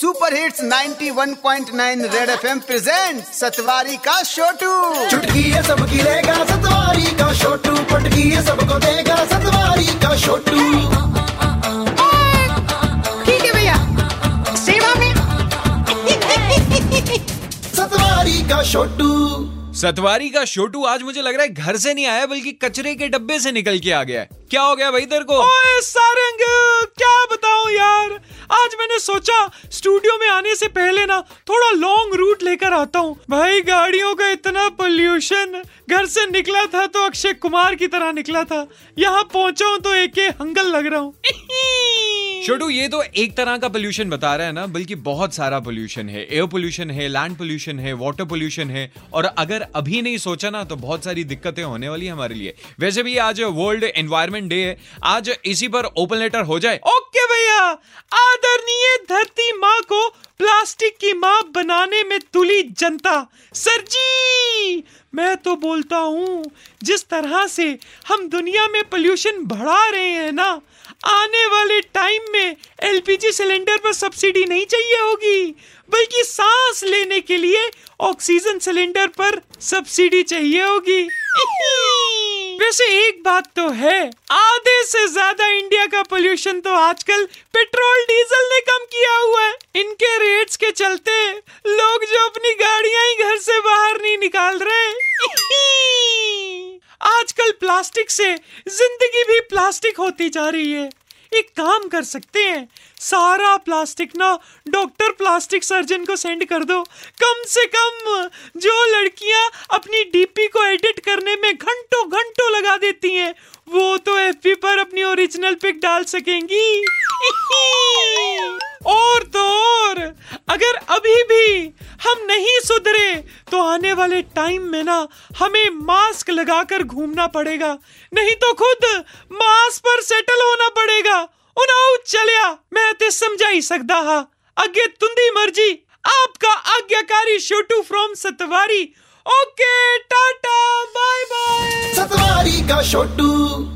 Super hits 91.9 red FM present Satwari का छोटू चुटकी है सबकी लेगा सतवारी का छोटू पटकी है सबको देगा सतवारी का छोटू ठीक है भैया। सेवा में। सतवारी का छोटू सतवारी का छोटू आज मुझे लग रहा है घर से नहीं आया बल्कि कचरे के डब्बे से निकल के आ गया है। क्या हो गया भाई तेरे को? ओए सारंग! मैंने सोचा स्टूडियो में आने से पहले ना, थोड़ा लॉन्ग रूट लेकर आता हूँ। भाई, गाड़ियों का इतना पोल्यूशन घर से निकला था तो अक्षय कुमार की तरह निकला था। यहाँ पहुँचा हूँ तो एक हंगल लग रहा हूँ। छोटू, ये तो एक तरह का पोल्यूशन बता रहा है ना, बल्कि बहुत सारा पोल्यूशन है। एयर पोल्यूशन है लैंड पोल्यूशन है वाटर पोल्यूशन है। और अगर अभी नहीं सोचा ना तो बहुत सारी दिक्कतें होने वाली हमारे लिए। वैसे भी आज वर्ल्ड एनवायरमेंट डे है। आज इसी पर ओपन लेटर हो जाए। ओके भैया, आदरणीय धरती माँ को प्लास्टिक की माँ तुली जनता। सर जी, मैं तो बोलता हूँ, जिस तरह से हम दुनिया में पोल्यूशन बढ़ा रहे हैं ना, आने वाले टाइम में एलपीजी सिलेंडर पर सब्सिडी नहीं चाहिए होगी, बल्कि सांस लेने के लिए ऑक्सीजन सिलेंडर पर सब्सिडी चाहिए होगी। वैसे एक बात तो है। आधे से ज़्यादा इंडिया का पोल्यूशन तो आजकल पेट्रोल, डीजल ने कम किया हुआ है। इनके रेट्स के चलते लोग जो अपनी गाड़ियाँ ही घर से बाहर नहीं निकाल रहे आजकल प्लास्टिक से ज़िंदगी भी प्लास्टिक होती जा रही है। एक काम कर सकते हैं। सारा प्लास्टिक ना डॉक्टर प्लास्टिक सर्जन को सेंड कर दो। कम से कम जो लड़कियाँ अपनी डीपी को एडिट करने में घंटों घंटों लगा देती हैं, वो तो एफबी पर अपनी ओरिजिनल पिक डाल सकेंगी। और तो और, अगर अभी भी हम नहीं सुधरे आने वाले टाइम में ना हमें मास्क लगाकर घूमना पड़ेगा। नहीं तो खुद मास्क पर सेटल होना पड़ेगा। उनाऊ चलिया मैं ते समझा ही सकता हा। अगे तुंदी मर्ज़ी। आपका आज्ञाकारी Chhotu from Satwari. Okay tata bye bye Satwari का छोटू।